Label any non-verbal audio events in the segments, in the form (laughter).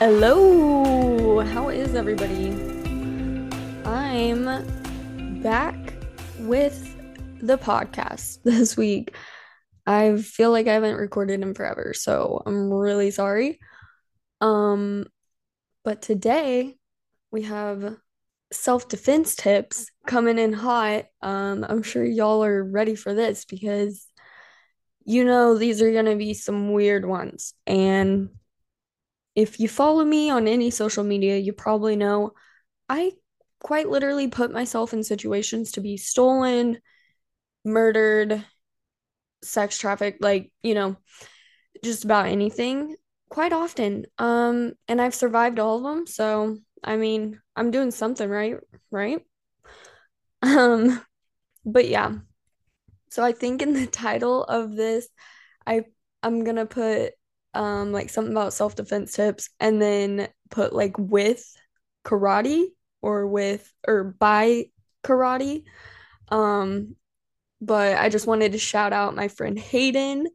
Hello, how is everybody? I'm back with the podcast (laughs) this week. I feel like I haven't recorded in forever, so I'm really sorry. Um, but today we have self-defense tips coming in hot. Um, I'm sure y'all are ready for this because you know these are gonna be some weird ones. And if you follow me on any social media, you probably know I quite literally put myself in situations to be stolen, murdered, sex trafficked, like, you know, just about anything quite often. Um, and I've survived all of them, so I mean, I'm doing something right, right? (laughs) Um, but yeah. So I think in the (laughs) title of this, I I'm gonna put um like something about self-defense tips and then put like with karate or with or by karate. Um, but I just wanted to shout out my friend Hayden.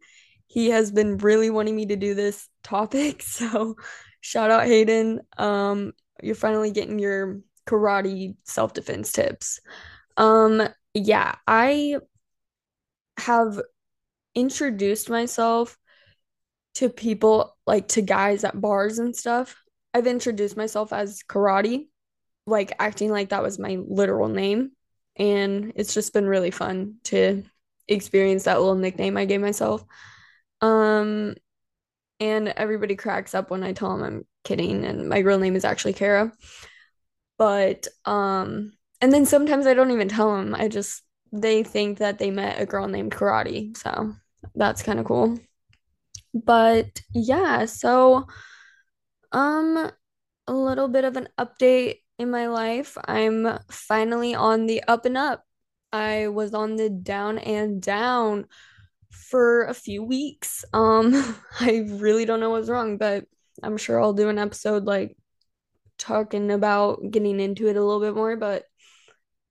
He has been really wanting me to do this topic, (laughs) so shout out Hayden. Um, you're finally getting your karate self-defense tips. Um, yeah, I have introduced myself to people like to guys at bars and stuff. I've introduced myself as karate, like acting like that was my literal name. And it's just been really fun to experience that little nickname I gave myself. Um, and everybody cracks up when I tell them I'm kidding and my real name is actually Kara. But um, and then sometimes I don't even tell them. I just they think that they met a girl named Karate, so that's kind of cool. But yeah, so um a little bit of an update in my life. I'm finally on the up and up. I was on the down and down for a few weeks. Um (laughs) I really don't know what's wrong, but I'm sure I'll do an episode like talking about getting into it a little bit more, but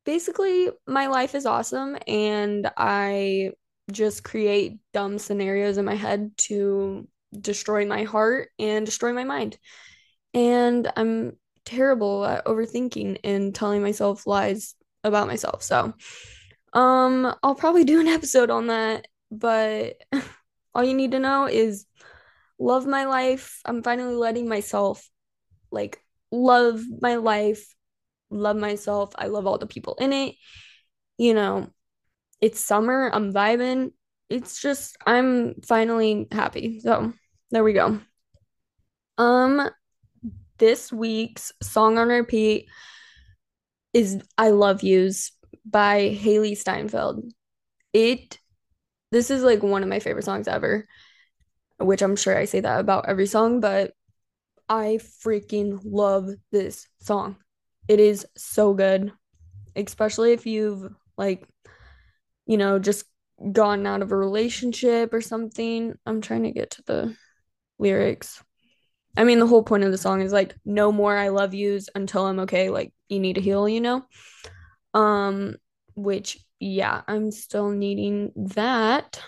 basically my life is awesome and I just create dumb scenarios in my head to destroy my heart and destroy my mind. And I'm terrible at overthinking and telling myself lies about myself. So, um, I'll probably do an episode on that, but (laughs) all you need to know is love my life. I'm finally letting myself like love my life, love myself. I love all the people in it. You know, it's summer. I'm vibing. It's just I'm finally happy. So, there we go. Um this week's song on repeat is I Love Yous by Hailee Steinfeld. It this is like one of my favorite songs ever, which I'm sure I say that about every song, but I freaking love this song. It is so good, especially if you've like, you know, just gotten out of a relationship or something. I'm trying to get to the lyrics. I mean, the whole point of the song is like, no more I love yous until I'm okay. Like, you need to heal, you know? Um, which, yeah, I'm still needing that.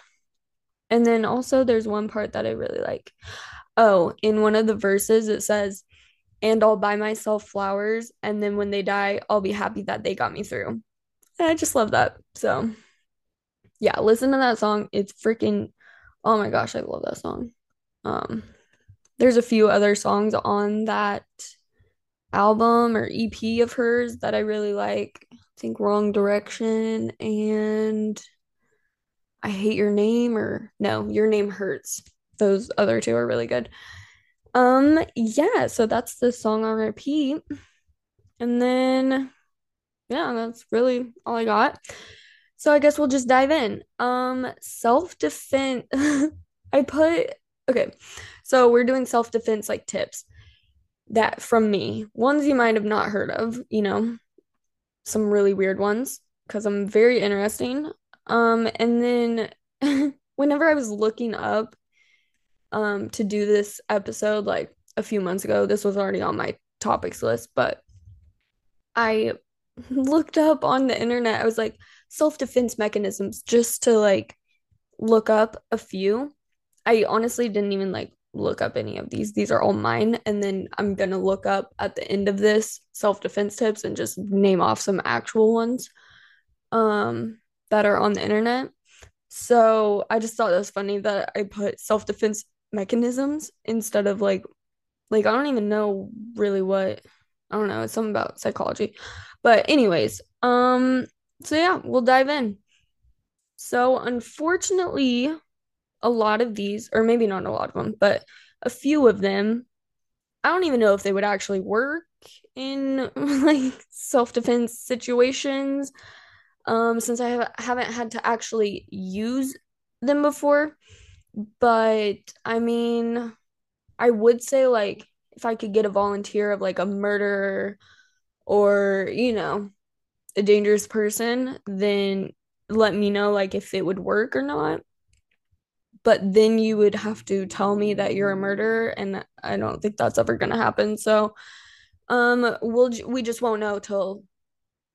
And then also, there's one part that I really like. Oh, in one of the verses, it says, and I'll buy myself flowers. And then when they die, I'll be happy that they got me through. And I just love that. So, yeah, listen to that song. It's freaking, oh my gosh, I love that song. Um, there's a few other songs on that album or EP of hers that I really like. I think Wrong Direction and I Hate Your Name or no, Your Name Hurts. Those other two are really good. Um, yeah, so that's the song on repeat. And then yeah, that's really all I got. So I guess we'll just dive in. Um, self-defense. (laughs) I put okay. So we're doing self-defense like tips that from me. Ones you might have not heard of, you know, some really weird ones because I'm very interesting. Um, and then (laughs) whenever I was looking up um to do this episode like a few months ago, this was already on my topics list, but I (laughs) looked up on the internet. I was like self-defense mechanisms just to like look up a few. I honestly didn't even like look up any of these. These are all mine. And then I'm going to look up at the end of this self defense tips and just name off some actual ones um, that are on the internet. So I just thought it was funny that I put self defense mechanisms instead of like, like, I don't even know really what, I don't know, it's something about psychology. But, anyways, um, so yeah, we'll dive in. So, unfortunately, a lot of these, or maybe not a lot of them, but a few of them, I don't even know if they would actually work in (laughs) like self-defense situations. Um, since I have, haven't had to actually use them before. But I mean, I would say like if I could get a volunteer of like a murderer or, you know, a dangerous person, then let me know like if it would work or not but then you would have to tell me that you're a murderer and I don't think that's ever going to happen. So um we'll we just won't know till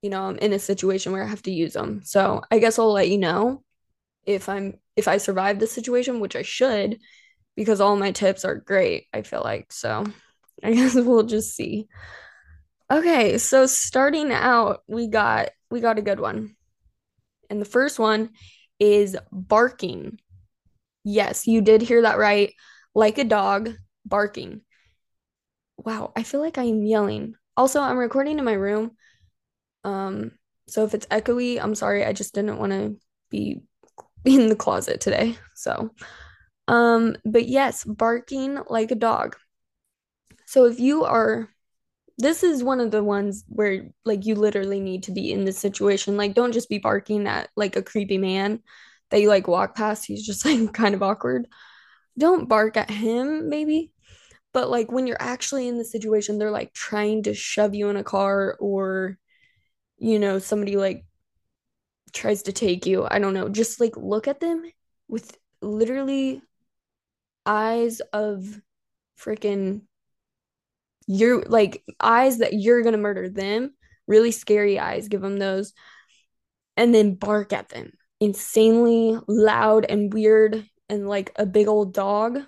you know I'm in a situation where I have to use them. So I guess I'll let you know if I'm if I survive the situation, which I should because all my tips are great, I feel like. So I (laughs) guess we'll just see. Okay, so starting out, we got we got a good one. And the first one is barking. Yes, you did hear that right. Like a dog barking. Wow, I feel like I am yelling. Also, I'm recording in my room. Um, so if it's echoey, I'm sorry. I just didn't want to be in the closet today. So, um, but yes, barking like a dog. So if you are this is one of the ones where like you literally need to be in this situation. Like don't just be barking at like a creepy man that you like walk past, he's just (laughs) like kind of awkward. Don't bark at him, maybe. But like when you're actually in the situation, they're like trying to shove you in a car or, you know, somebody like tries to take you. I don't know. Just like look at them with literally eyes of freaking you're like eyes that you're gonna murder them really scary eyes give them those and then bark at them insanely loud and weird and like a big old dog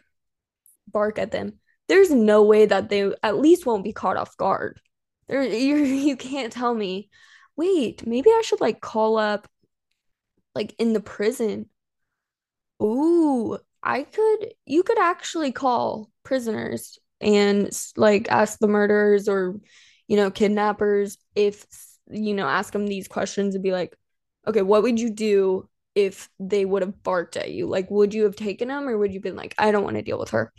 bark at them, there's no way that they at least won't be caught off guard. There (laughs) you you can't tell me, wait, maybe I should like call up like in the prison. Ooh, I could you could actually call prisoners and like ask the murderers or you know kidnappers if you know ask them these questions and be like okay, what would you do if they would have barked at you? Like, would you have taken them or would you been like, I don't want to deal with her?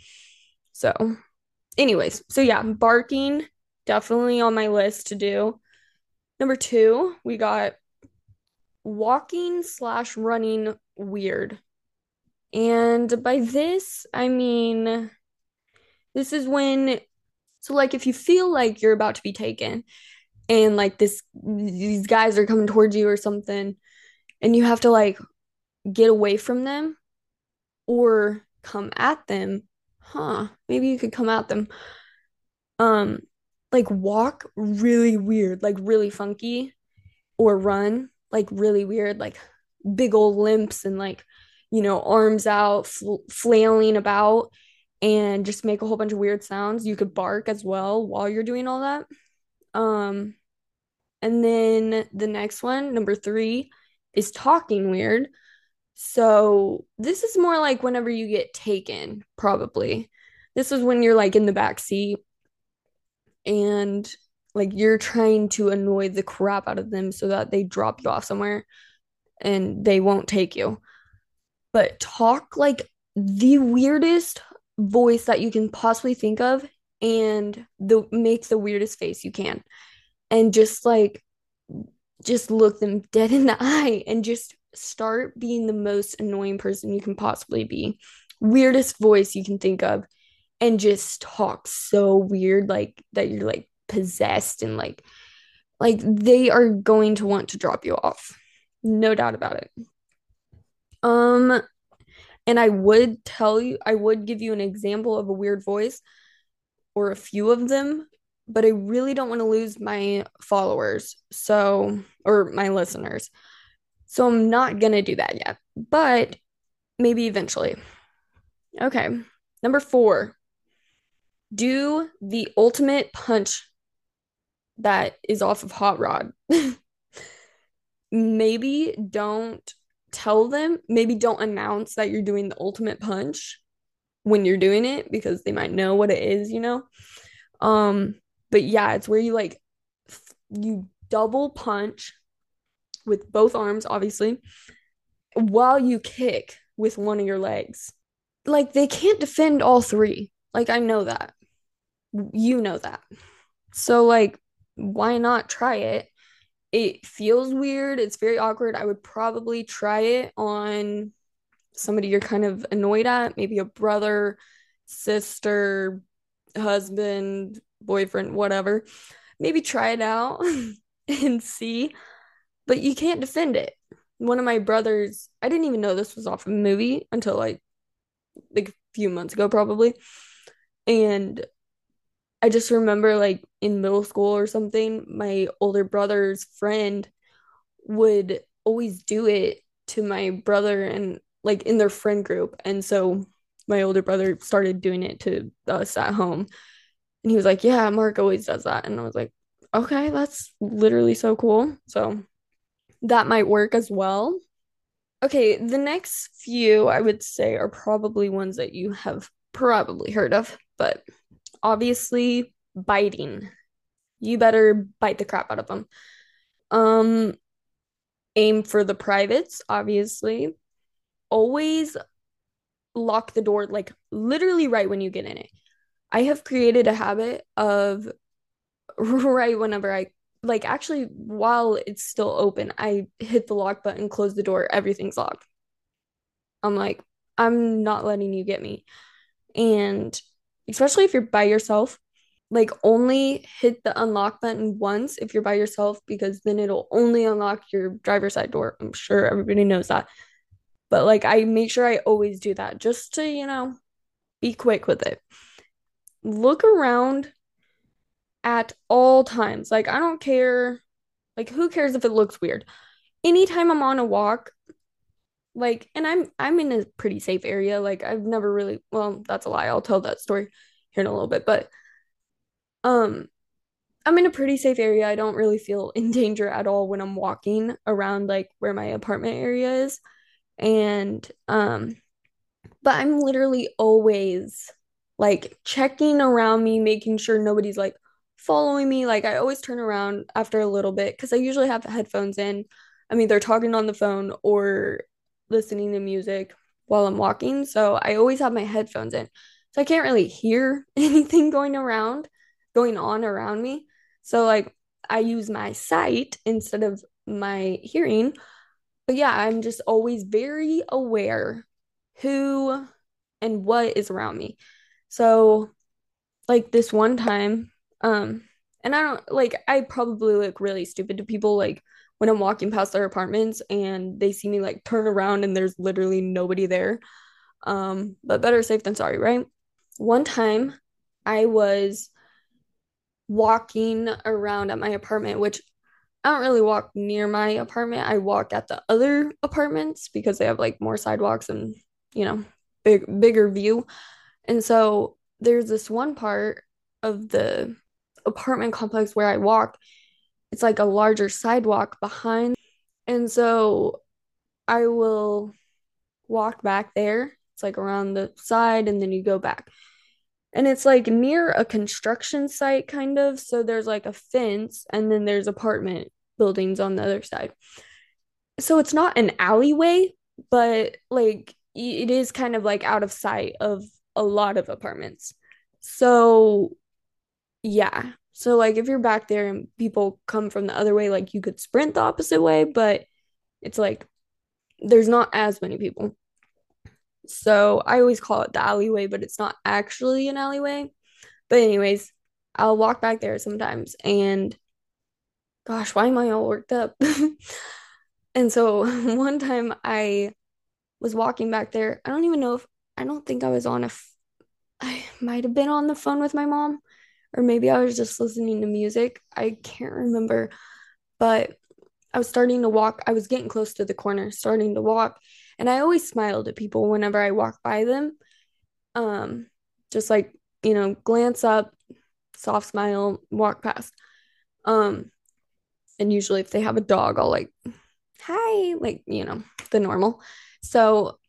So, anyways, so yeah, barking definitely on my list to do. Number two, we got walking slash running weird. And by this, I mean, this is when, so like if you feel like you're about to be taken and like this these guys are coming towards you or something and you have to like get away from them or come at them huh maybe you could come at them. Um like walk really weird like really funky or run like really weird like big old limps and like you know arms out fl- flailing about and just make a whole bunch of weird sounds you could bark as well while you're doing all that um and then the next one, number three, is talking weird. So this is more like whenever you get taken, probably. This is when you're like in the back seat and like you're trying to annoy the crap out of them so that they drop you off somewhere and they won't take you. But talk like the weirdest voice that you can possibly think of and the make the weirdest face you can. And just like just look them dead in the (laughs) eye and just start being the most annoying person you can possibly be. Weirdest voice you can think of and just talk so weird like that you're like possessed and like like they are going to want to drop you off. No doubt about it. Um and i would tell you i would give you an example of a weird voice or a few of them but I really don't want to lose my followers. So, or my listeners. So I'm not going to do that yet, but maybe eventually. Okay. Number four, do the ultimate punch that is off of Hot Rod. (laughs) maybe don't tell them, maybe don't announce that you're doing the ultimate punch when you're doing it because they might know what it is, you know? Um, but yeah, it's where you like you double punch with both arms, obviously, while you kick with one of your legs. Like they can't defend all three. Like I know that. You know that. So like why not try it? It feels weird. It's very awkward. I would probably try it on somebody you're kind of annoyed at, maybe a brother, sister, husband, boyfriend, whatever. Maybe try it out (laughs) and see, but you can't defend it. One of my brothers, I didn't even know this was off a movie until like like a few months ago probably. And I just remember like in middle school or something, my older brother's friend would always do it to my brother and like in their friend group. And so my older brother started doing it to us at home. And he was like, Yeah, Mark always does that. And I was like, Okay, that's literally so cool. So that might work as well. Okay, the next few I would say are probably ones that you have probably heard of, but obviously biting. You better bite the crap out of them. Um, aim for the privates, obviously. Always lock the door like literally right when you get in it. I have created a habit of (laughs) right whenever I like actually while it's still open, I hit the lock button, close the door, everything's locked. I'm like, I'm not letting you get me. And especially if you're by yourself, like only hit the unlock button once if you're by yourself because then it'll only unlock your driver's side door. I'm sure everybody knows that. But like I make sure I always do that just to, you know, be quick with it. Look around at all times. Like I don't care like who cares if it looks weird. Anytime I'm on a walk, like and I'm I'm in a pretty safe area. Like I've never really well, that's a lie. I'll tell that story here in a little bit, but um I'm in a pretty safe area. I don't really feel in (laughs) danger at all when I'm walking around like where my apartment area is. And um but I'm literally always like checking around me, making sure nobody's like following me. Like I always turn around after a little bit because I usually have headphones in. I'm either talking on the phone or listening to music while I'm walking. So I always have my headphones in. So I can't really hear (laughs) anything going around, going on around me. So like I use my sight instead of my hearing. But yeah, I'm just always very aware who and what is around me. So like this one time, um, and I don't like I probably look really stupid to people like when I'm walking past their apartments and they see me like turn around and there's literally nobody there. Um, but better safe than sorry, right? One time I was walking around at my apartment, which I don't really walk near my apartment. I walk at the other apartments because they have like more sidewalks and, you know, big bigger view. And so there's this one part of the apartment complex where I walk. It's like a larger sidewalk behind. And so I will walk back there. It's like around the side and then you go back. And it's like near a construction site kind of. So there's like a fence and then there's apartment buildings on the other side. So it's not an alleyway but like it is kind of like out of sight of a lot of apartments. So yeah so like if you're back there and people come from the other way like you could sprint the opposite way but it's like there's not as many people so I always call it the alleyway, but it's not actually an alleyway. But, anyways, I'll walk back there sometimes. And gosh, why am I all worked up? (laughs) and so (laughs) one time I was walking back there. I don't even know if I don't think I was on a. F- I might have been on the phone with my mom, or maybe I was just listening to music. I can't remember. But I was starting to walk. I was getting close to the corner, starting to walk. And I always smiled at people whenever I walked by them. Um, just like, you know, glance up, soft smile, walk past. Um, and usually if they have a dog, I'll like, hi, like, you know, the normal. So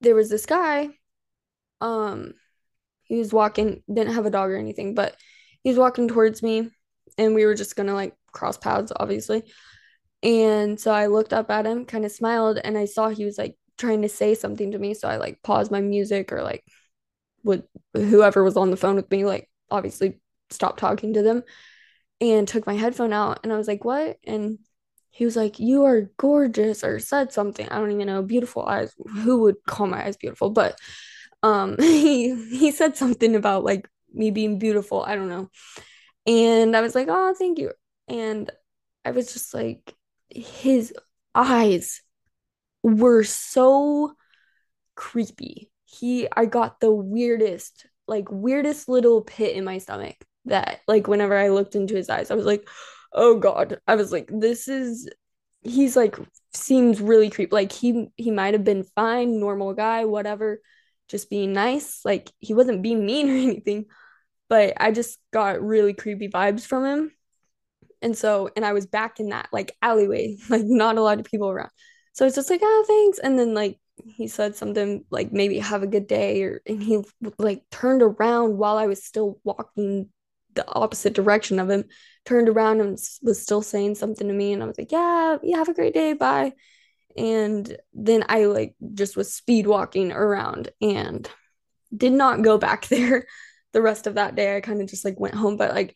there was this guy, um, he was walking, didn't have a dog or anything, but he was walking towards me and we were just gonna like cross paths, obviously. And so I looked up at him, kind of smiled, and I saw he was like trying to say something to me. So I like paused my music or like would whoever was on the phone with me, like obviously stopped talking to them and took my headphone out and I was like, what? And he was like, You are gorgeous, or said something. I don't even know, beautiful eyes. Who would call my eyes beautiful? But um (laughs) he he said something about like me being beautiful. I don't know. And I was like, Oh, thank you. And I was just like, his eyes were so creepy. He, I got the weirdest, like, weirdest little pit in my stomach that, like, whenever I looked into his eyes, I was like, oh God. I was like, this is, he's like, seems really creepy. Like, he, he might have been fine, normal guy, whatever, just being nice. Like, he wasn't being mean (laughs) or anything, but I just got really creepy vibes from him. And so, and I was back in that like alleyway, (laughs) like not a lot of people around. So it's just like, oh, thanks. And then like he said something like maybe have a good day or and he like turned around while I was still walking the opposite direction of him, turned around and was still saying something to me. And I was like, yeah, yeah, have a great day. Bye. And then I like just was speed walking around and did not go back (laughs) there the rest of that day. I kind of just like went home, but like,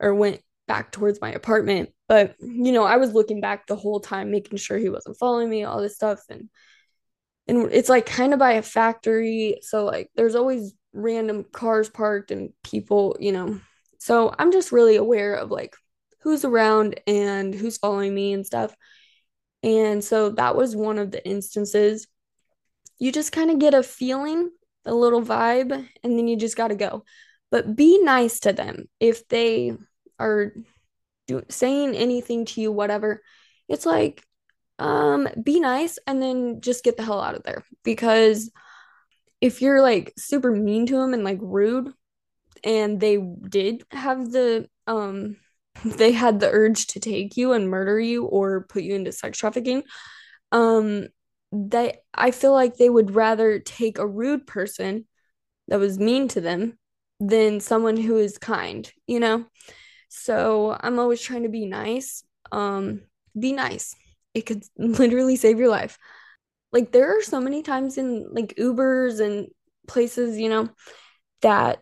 or went back towards my apartment. But, you know, I was looking back the whole time, making sure he wasn't following me, all this stuff. And, and it's like kind of by a factory. So, like, there's always random cars parked and people, you know. So, I'm just really aware of like who's around and who's following me and stuff. And so that was one of the instances. You just kind of get a feeling, a little vibe, and then you just got to go. But be nice to them if they are do, saying anything to you, whatever, it's like, um, be nice and then just get the hell out of there. Because if you're like super mean to them and like rude, and they did have the um (laughs) they had the urge to take you and murder you or put you into sex trafficking, um, they I feel like they would rather take a rude person that was mean to them than someone who is kind, you know? So I'm always trying to be nice. Um, be nice. It could (laughs) literally save your life. Like there are so many times in like Ubers and places, you know, that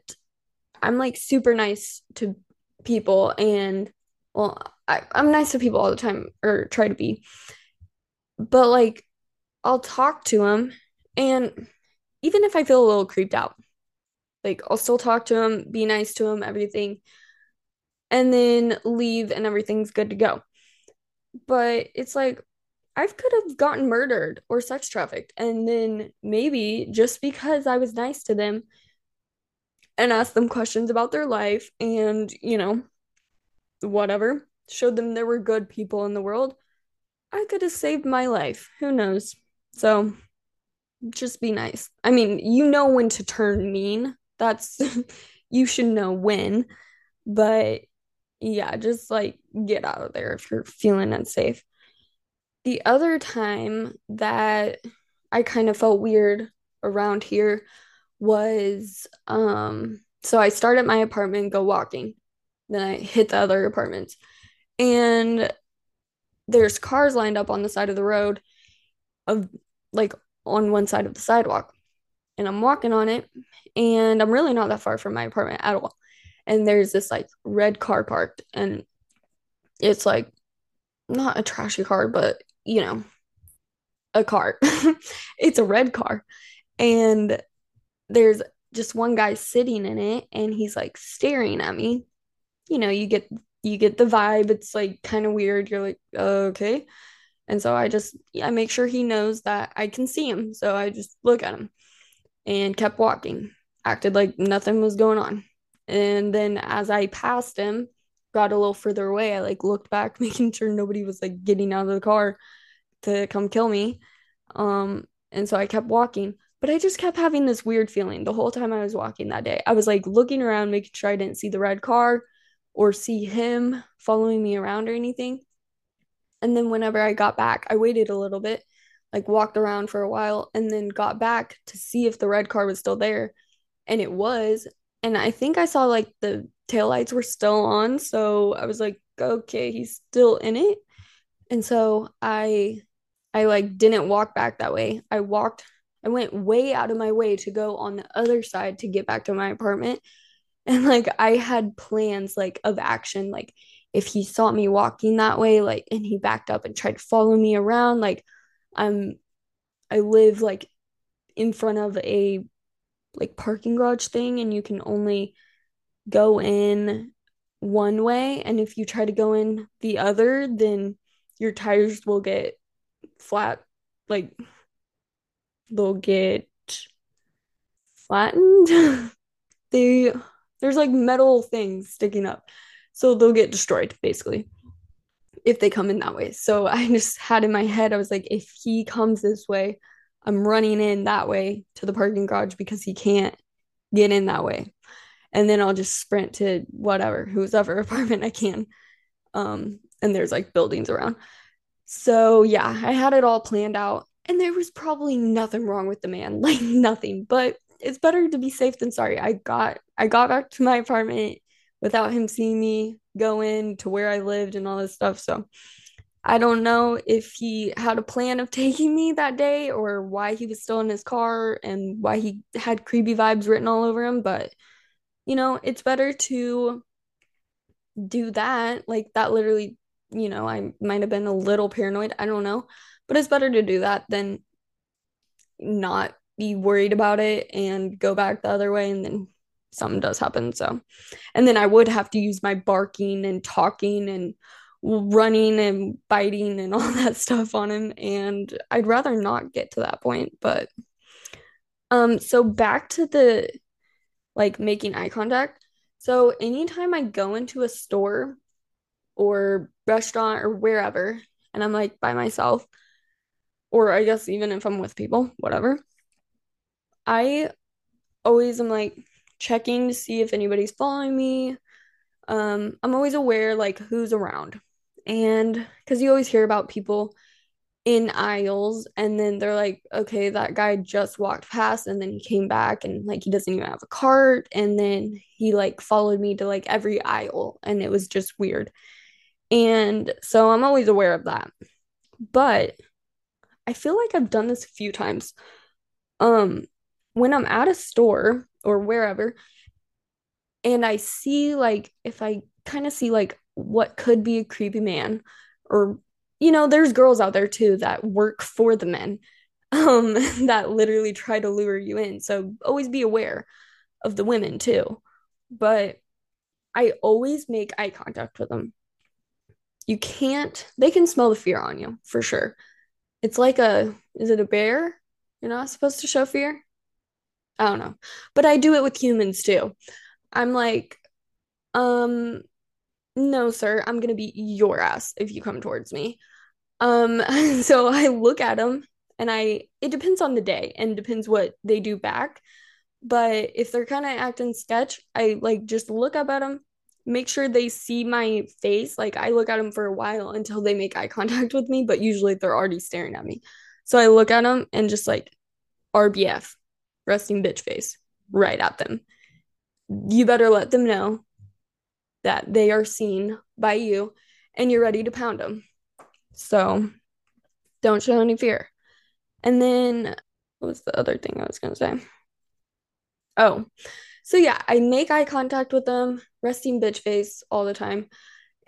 I'm like super nice to people and well, I, I'm nice to people all the time or try to be. But like I'll talk to them and even if I feel a little creeped out, like I'll still talk to them, be nice to them, everything and then leave and everything's good to go. But it's like I could have gotten murdered or sex trafficked and then maybe just because I was nice to them and asked them questions about their life and, you know, whatever, showed them there were good people in the world, I could have saved my life. Who knows? So just be nice. I mean, you know when to turn mean. That's (laughs) you should know when. But yeah, just like get out of there if you're feeling unsafe. The other time that I kind of felt weird around here was um so I start at my apartment, go walking. Then I hit the other apartments. And there's cars lined up on the side of the road of like on one side of the sidewalk. And I'm walking on it and I'm really not that far from my apartment at all. And there's this like red car parked and it's like not a trashy car but you know a car. (laughs) It's a red car. And there's just one guy sitting in it and he's like staring at me. You know you get you get the vibe. It's like kind of weird. You're like oh, okay and so i just i make sure he knows that i can see him so i just look at him and kept walking acted like nothing was going on and then as I passed him, got a little further away, I like looked back, (laughs) making sure nobody was like getting out of the car to come kill me. Um, and so I kept walking, but I just kept having this weird feeling the whole time I was walking that day. I was like looking around, making sure I didn't see the red car or see him following me around or anything. And then whenever I got back, I waited a little bit, like walked around for a while, and then got back to see if the red car was still there. And it was. And I think I saw like the taillights were still on. So I was like, okay, he's still in it. And so I I like didn't walk back that way. I walked I went way out of my way to go on the other side to get back to my apartment. And like I had plans like of action like if he saw me walking that way like and he backed up and tried to follow me around like I'm I live like in front of a like parking garage thing and you can only go in one way and if you try to go in the other then your tires will get flat like they'll get flattened. (laughs) They there's like metal things sticking up so they'll get destroyed basically if they come in that way so (laughs) i just had in my head i was like if he comes this way i'm running in that way to the parking garage because he can't get in that way and then i'll just sprint to whatever whose ever (laughs) apartment i can um and there's like buildings around so yeah, I had it all planned out, and there was probably nothing wrong with the man, (laughs) like nothing. But it's better to be safe than sorry. I got I got back to my apartment without him seeing me go in to where I lived and all this stuff. So I don't know if he had a plan of (laughs) taking me that day or why he was still in his car and why he had creepy vibes written all over him, but you know, it's better to do that. Like that literally you know, I might have been a little paranoid. I don't know. But it's better to do that than not be worried about it and go back the other way and then something does happen. So, and then I would have to use my barking and talking and running and biting and (laughs) all that stuff on him. And I'd rather not get to that point. But, um, so back to the like making eye contact. So, anytime I go into a store or restaurant or wherever and I'm like by myself, or I guess even if I'm with people, whatever, I always am like checking to see if anybody's following me. Um, I'm always aware like who's around. And because you always hear about people in aisles and then they're like, okay, that guy just walked past and then he came back and like he doesn't even have a cart. And then he like followed me to like every aisle and it was just weird. And so I'm always aware of that. But I feel like I've done this a few times. Um, when I'm at a store or wherever, and I see like if I kind of see like what could be a creepy man, or you know, there's girls out there too that work for the men, (laughs) um, that literally try to lure you in. So always be aware of the women too. But I always make eye contact with them. You can't they can smell the fear on you for sure. It's like a is it a bear? You're not supposed to show fear i don't know. But i do it with humans too. I'm like um no sir i'm gonna be your ass if you come towards me. Um (laughs) so i look at them and i it depends on the day and depends what they do back. But if they're kind of acting sketch i like just look up at them make sure they see my face. Like I look at them for a while until they make eye contact with me, but usually they're already staring at me. So I look at them and just like RBF, resting bitch face, right at them. You better let them know that they are seen by you and you're ready to pound them. So don't show any fear. And then what was the other thing I was going to say? Oh, so yeah, I make eye contact with them, resting bitch face all the time.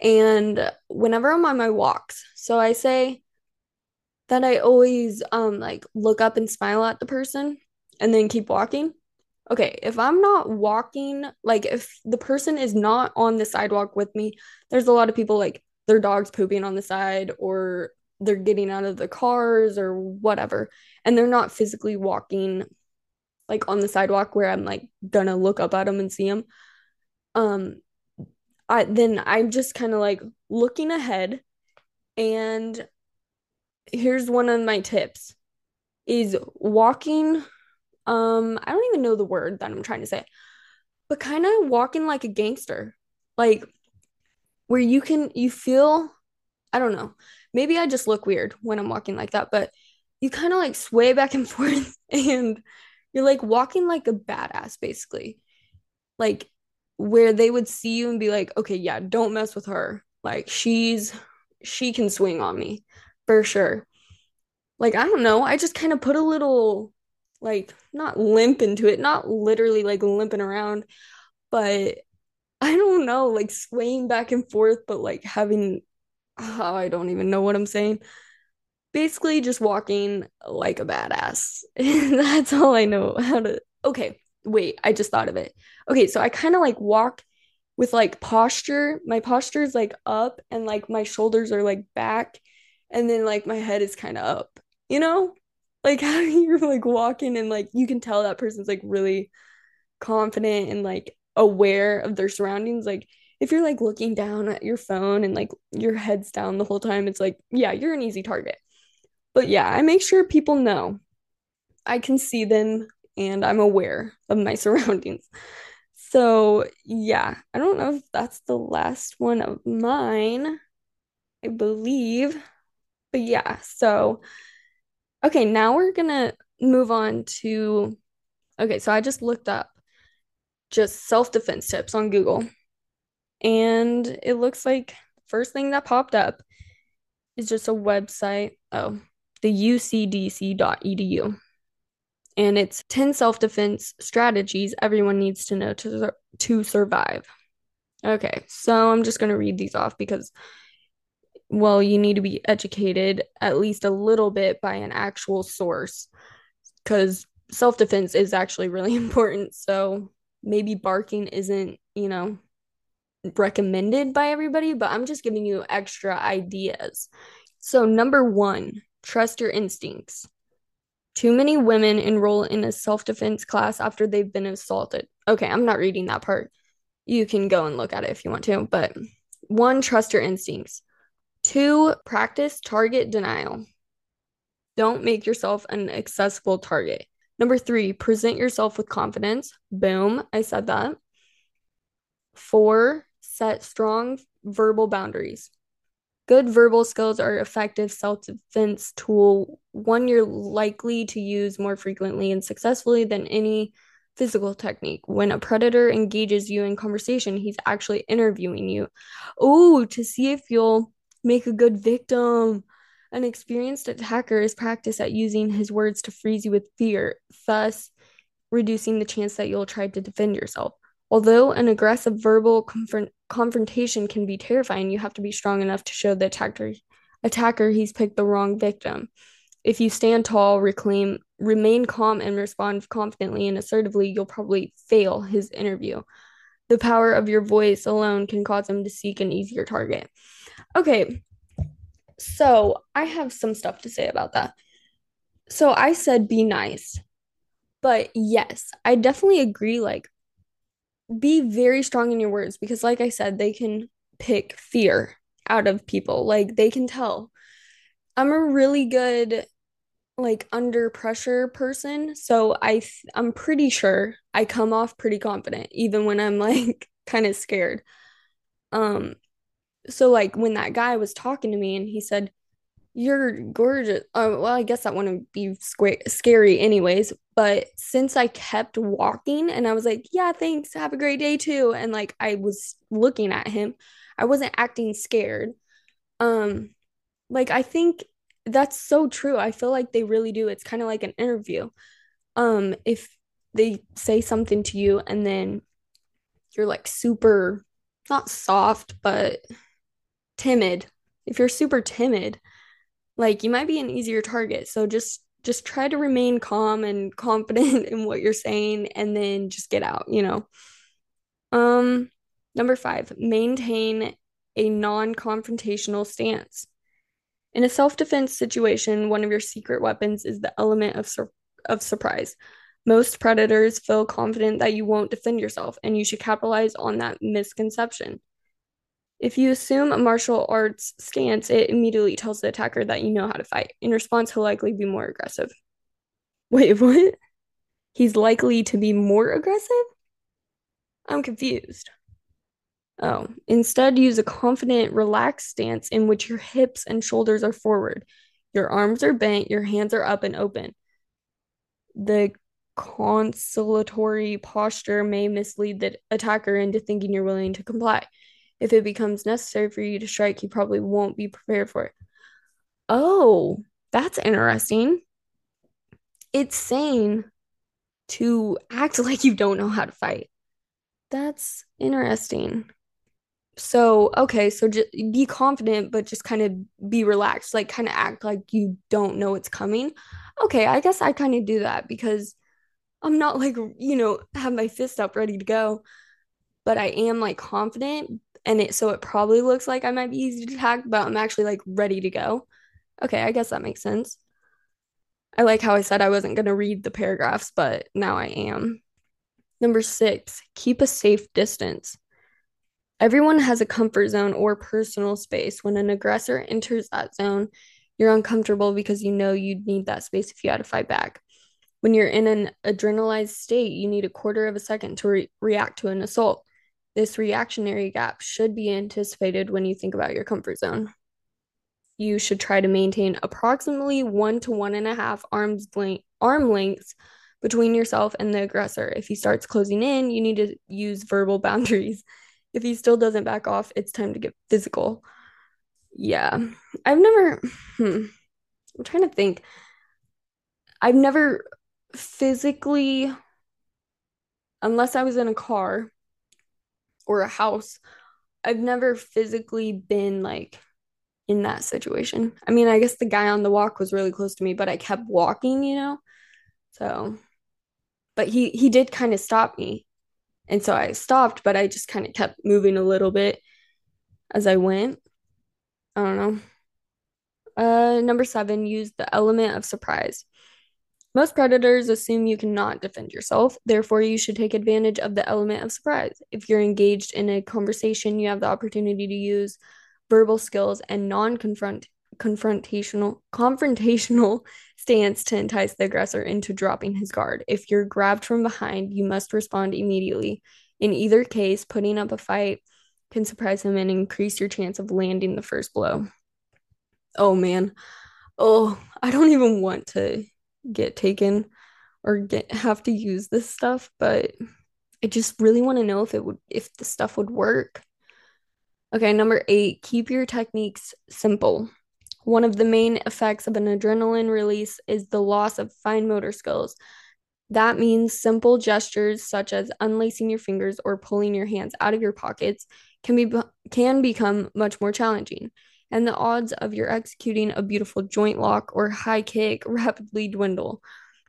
And whenever I'm on my walks, so I say that I always um like look up and smile at the person and then keep walking. Okay, if I'm not walking, like if the person is not on the sidewalk with me, there's a lot of people like their dog's pooping on the side or they're getting out of the cars or whatever, and they're not physically walking like on the sidewalk where I'm like gonna look up at them and see them. Um, I then I'm just kind of like looking ahead, and here's one of my tips: is walking um, I don't even know the word that I'm trying to say, but kind of walking like a gangster, like where you can, you feel, I don't know, maybe I just look weird when I'm walking like that, but you kind of like sway back and (laughs) forth and you're like walking like a badass, basically. Like where they would see you and be like, okay, yeah, don't mess with her. Like she's, she can swing on me for sure. Like, I don't know. I just kind of put a little, like, not limp into it, not literally like limping around, but I don't know, like swaying back and forth, but like having, oh, I don't even know what I'm saying. Basically, just walking like a badass. (laughs) That's all I know how to. Okay, wait, I just thought of it. Okay, so I kind of like walk with like posture. My posture is like up and like my shoulders are like back and then like my head is kind of up. You know? Like (laughs) how you're like walking and like you can tell that person's like really confident and like aware of their surroundings. Like if you're like looking down at your phone and like your head's down the whole time, it's like, yeah, you're an easy target. But yeah, I make sure people know I can see them and I'm aware of my (laughs) surroundings. So, yeah, I don't know if that's the last one of mine, I believe. But yeah, so okay, now we're gonna move on to okay, so I just looked up just self-defense tips on Google, and it looks like first thing that popped up is just a website. Oh, the ucdc.edu. And it's 10 self-defense strategies everyone needs to know to to survive. Okay, so I'm just going to read these off because well, you need to be educated at least a little bit by an actual source because self-defense is actually really (laughs) important. So maybe barking isn't, you know, recommended by everybody, but I'm just giving you extra ideas. So, number one, trust your instincts. Too many women enroll in a self defense class after they've been assaulted. Okay, I'm not reading that part. You can go and look at it if you want to. But one, trust your instincts. Two, practice target denial. Don't make yourself an accessible target. Number three, present yourself with confidence. Boom, I said that. Four, set strong verbal boundaries. Good verbal skills are effective self-defense tool, one you're likely to use more frequently and successfully than any physical technique. When a predator engages you in conversation, he's actually interviewing you. Oh, to see if you'll make a good victim. An experienced attacker is practiced at using his words to freeze you with fear, thus reducing the chance that you'll try to defend yourself. Although an aggressive verbal confront- confrontation can be terrifying, you have to be strong enough to show the attacker attacker he's picked the wrong victim. If you stand tall, reclaim, remain calm, and respond confidently and assertively, you'll probably fail his interview. The power of your voice alone can cause him to seek an easier target. Okay, so I have some stuff to say about that. So I said be nice, but yes, I definitely agree. Like, be very strong in your words because, like I said, they can pick fear out of people. Like, they can tell. I'm a really good like under pressure person so i th- i'm pretty sure i come off pretty confident even when i'm (laughs) like kind of scared um so like when that guy was talking to me and he said you're gorgeous uh, well i guess that wouldn't be scary anyways but since i kept walking and i was like yeah thanks have a great day too and like i was looking at him i wasn't acting scared. Um like i think that's so true i feel like they really do it's kind of like an interview. Um if they say something to you and then you're like super not soft but timid. If you're super timid like you might be an easier target. So just just try to remain calm and (laughs) confident in what you're saying and then just get out you know? Um number 5 maintain a non-confrontational stance. In a self-defense situation one of your secret weapons is the element of sur- of surprise. Most predators feel confident that you won't defend yourself and you should capitalize on that misconception if you assume a martial arts stance, it immediately tells the attacker that you know how to fight. In response, he'll likely be more aggressive. (laughs) Wait, what? he's likely to be more aggressive? I'm confused. Oh, instead, use a confident, relaxed stance in which your hips and shoulders are forward. Your arms are bent, your hands are up and open. The conciliatory posture may mislead the attacker into thinking you're willing to comply. If it becomes necessary for you to strike, you probably won't be prepared for it. Oh, that's interesting. It's sane to act (laughs) like you don't know how to fight. That's interesting. So, okay, so just be confident, but just kind of be relaxed, like kind of act like you don't know it's coming. Okay, I guess I kind of do that because I'm not like, you know, have my fist up ready to go, but I am like confident and it so it probably looks like I might be easy to attack, but I'm actually like ready to go. Okay, I guess that makes sense. I like how I said I wasn't going to read the paragraphs, but now I am. Number six, keep a safe distance. Everyone has a comfort zone or personal space. When an aggressor enters that zone, you're uncomfortable because you know you'd need that space if you had to fight back. When you're in an adrenalized state, you need a quarter of a second to re- react to an assault. This reactionary gap should be anticipated when you think about your comfort zone. You should try to maintain approximately one to one and a half arms length, arm lengths between yourself and the aggressor. If he starts closing in, you need to use verbal (laughs) boundaries. If he still doesn't back off, it's time to get physical. Yeah, I've never, hmm, I'm trying to think. I've never physically, unless I was in a car or a house, I've never physically been like in that situation. I mean, I guess the guy on the walk was really close to me, but I kept walking, you know? So, but he he did kind of stop me. And so I stopped, but I just kind of kept moving a little bit as I went. I don't know. Uh, number seven, use the element of surprise. Most predators assume you cannot defend yourself, therefore, you should take advantage of the element of surprise. If you're engaged in a conversation, you have the opportunity to use verbal skills and non-confront confrontational confrontational (laughs) stance to entice the aggressor into dropping his guard. If you're grabbed from behind, you must respond immediately. In either case, putting up a fight can surprise him and increase your chance of landing the first blow. Oh man. Oh, I don't even want to get taken or get have to use this stuff, but I just really want to know if it would if the stuff would work. Okay, number 8, keep your techniques simple. One of the main effects of an adrenaline release is the loss of fine motor skills. That means simple gestures such as unlacing your fingers or pulling your hands out of your pockets can be can become much more challenging and the odds of your executing a beautiful joint lock or high kick rapidly dwindle.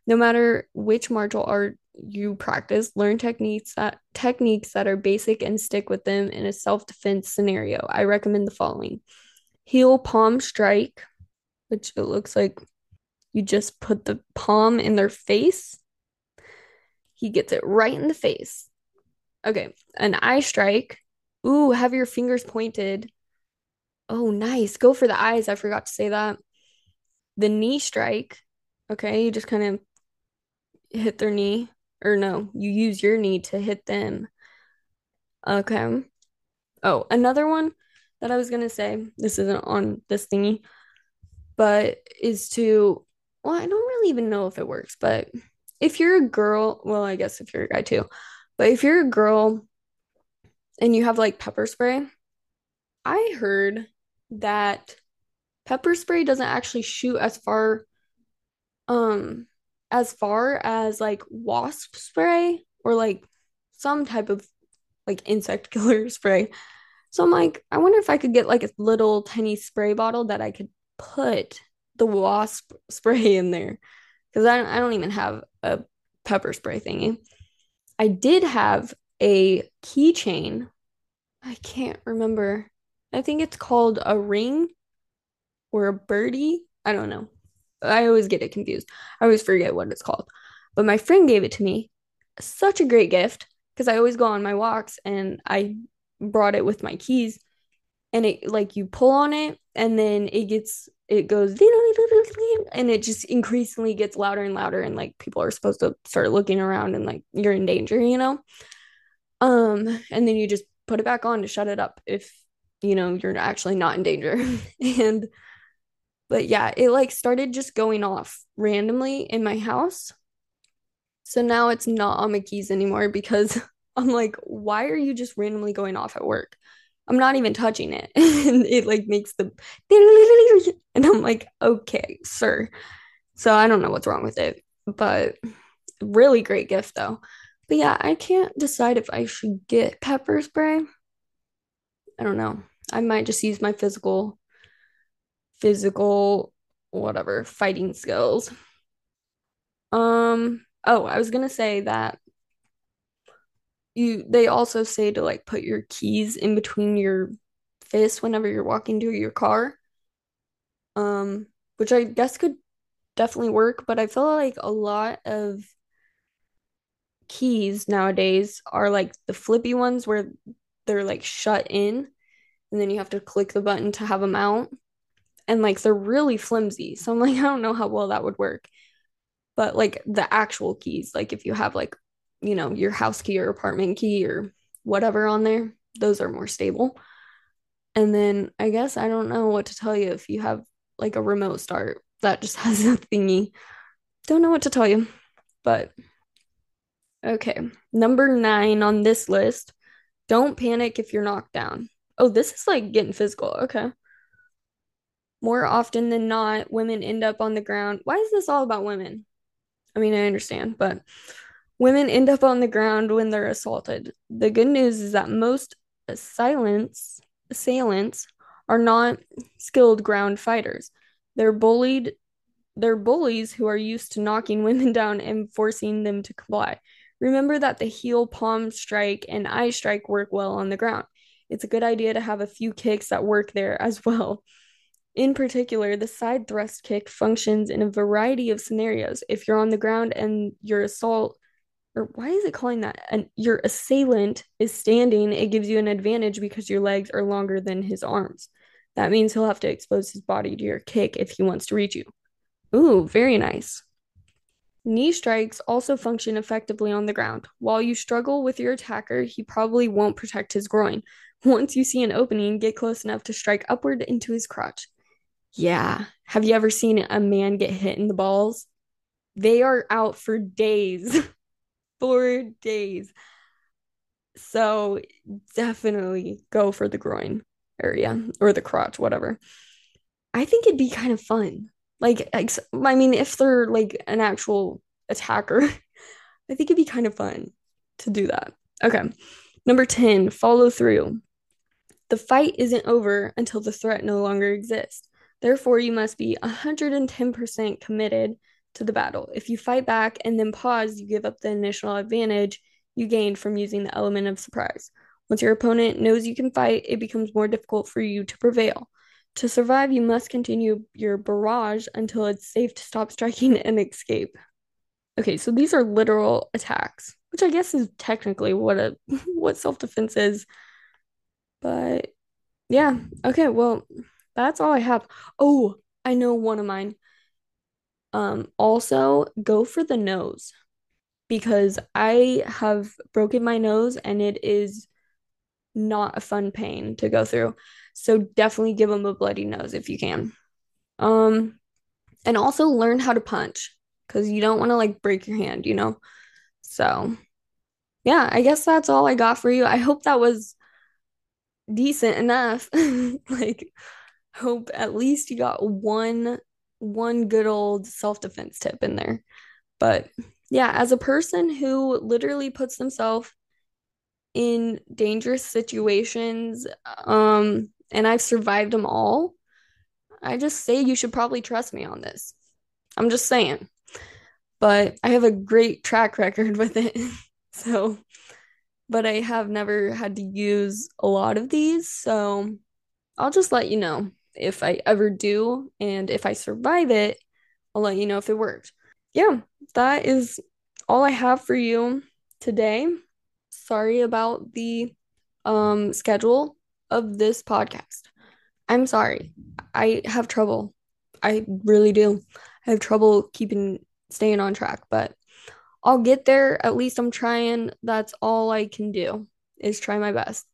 No matter which martial art you practice, learn techniques that techniques that are basic and stick with them in a self-defense scenario. I recommend the following. Heel palm strike, which it looks like you just put the palm in their face. He gets it right in the face. Okay, an eye strike. Ooh, have your fingers pointed Oh, nice. Go for the eyes. I forgot to say that. The knee strike. Okay, you just kind of hit their knee. Or no, you use your knee to hit them. Okay. Oh, another one that I was gonna say, this isn't on this thingy, but is to, well, I don't really even know if it works, but if you're a girl, well, I guess if you're a guy too, but if you're a girl and you have like pepper spray, I heard that pepper spray doesn't actually shoot as far um as far as like wasp spray or like some type of like insect (laughs) killer spray. So I'm like, I wonder if I could get like a little tiny spray bottle that I could put the wasp (laughs) spray in there because I don't, I don't even have a pepper spray thingy. I did have a keychain. I can't remember I think it's called a ring or a birdie. I don't know. I always get it confused. I always forget what it's called. But my friend gave it to me. Such a great gift because I always go on my walks and I brought it with my keys. and it like you pull on it and then it gets it goes and it just increasingly gets louder and louder and like people are supposed to start looking around and like you're in danger, you know? Um and then you just put it back on to shut it up if you know you're actually not in danger. (laughs) and but yeah, it like started just going off randomly in my house. So now it's not on my keys anymore because (laughs) I'm like, why are you just randomly going off at work? I'm not even touching it. (laughs) and it like makes the and I'm like, okay, sir. So I don't know what's wrong with it, but really great gift though. But yeah, I can't decide if I should get pepper spray. I don't know. I might just use my physical physical whatever fighting skills. Um oh, I was to say that you they also say to like put your keys in between your fists whenever you're walking to your car. Um which I guess could definitely work, but I feel like a lot of keys nowadays are like the flippy ones where they're like shut in and then you have to click the button to have them out. And like they're really flimsy. So I'm like, (laughs) I don't know how well that would work. But like the actual keys, like if you have like, you know, your house key or apartment key or whatever on there, those are more stable. And then I guess I don't know what to tell you if you have like a remote start that just (laughs) has a thingy. Don't know what to tell you. But okay. Number nine on this list don't panic if you're knocked down. Oh, this is like getting physical. Okay. More often than not, women end up on the ground. Why is this all about women? I mean, I understand, but women end up on the ground when they're assaulted. The good news is that most assailants, assailants are not skilled ground fighters. They're bullied, they're bullies who are used to knocking (laughs) women down and forcing them to comply. Remember that the heel, palm strike, and eye strike work well on the ground. It's a good idea to have a few kicks that work there as well. In particular, the side thrust kick functions in a variety of scenarios. If you're on the ground and your assault, or why is it calling that? And your assailant is standing, it gives you an advantage because your legs are longer than his arms. That means he'll have to expose his body to your kick if he wants to reach you. Ooh, very nice. Knee strikes also function effectively on the ground. While you struggle with your attacker, he probably won't protect his groin. Once you see an opening, get close enough to strike upward into his crotch. Yeah. Have you ever seen a man get hit in the balls? They are out for days. (laughs) for days. So definitely go for the groin area or the crotch, whatever. I think it'd be kind of fun. Like, I mean, if they're like an actual attacker, (laughs) I think it'd be kind of fun to do that. Okay. Number 10, follow through. The fight isn't over until the threat no longer exists. Therefore, you must be 110% committed to the battle. If you fight back and then pause, you give up the initial advantage you gained from using the element of surprise. Once your opponent knows you can fight, it becomes more difficult for you to prevail. To survive, you must continue your barrage until it's safe to stop striking and escape. Okay, so these are literal attacks, which I guess is technically what a (laughs) what self-defense is. But yeah, okay, well, that's all I have. Oh, I know one of mine. Um, also go for the nose because I have broken my nose and it is not a fun pain to go through. So definitely give them a bloody nose if you can. Um, and also learn how to punch because you don't want to like break your hand, you know? So yeah, I guess that's all I got for you. I hope that was decent enough. (laughs) like hope at least you got one one good old self-defense tip in there. But yeah, as a person who literally puts themselves in dangerous situations um and I've survived them all, I just say you should probably trust me on this. I'm just saying. But I have a great track record (laughs) with it. so, but I have never had to use a lot of these, so I'll just let you know if I ever do. And if I survive it, I'll let you know if it worked. Yeah, that is all I have for you today. Sorry about the um schedule. Of this podcast. I'm sorry. I have trouble. I really do. I have trouble keeping staying on track, but I'll get there. At least I'm trying. That's all I can do is try my best.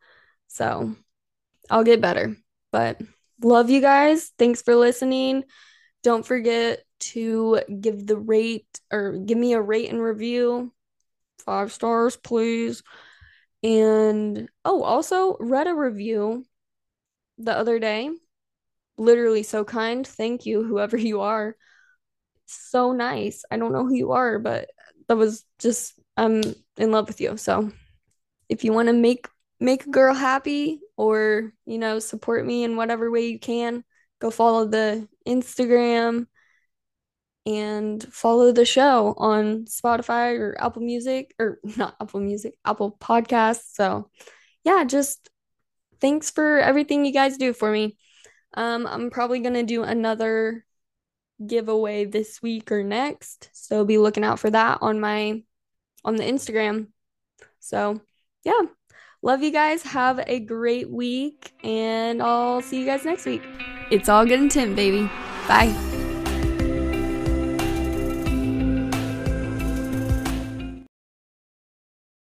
So I'll get better. But love you guys. Thanks for listening. Don't forget to give the rate or give me a rate and review. Five stars, please. And oh, also read a review the other day. Literally so kind. Thank you, whoever (laughs) you are. So nice. I don't know who you are, but that was just I'm in love with you. So if you want to make make a girl happy or, you know, support me in whatever way you can, go follow the Instagram and follow the show on Spotify or Apple Music or not Apple Music, Apple Podcasts. So, yeah, just thanks for everything you guys do for me. Um, I'm probably going to do another giveaway this week or next. So be looking out for that on my on the Instagram. So, yeah. Love you guys. Have a great week and I'll see you guys next week. It's all good intent, baby. Bye.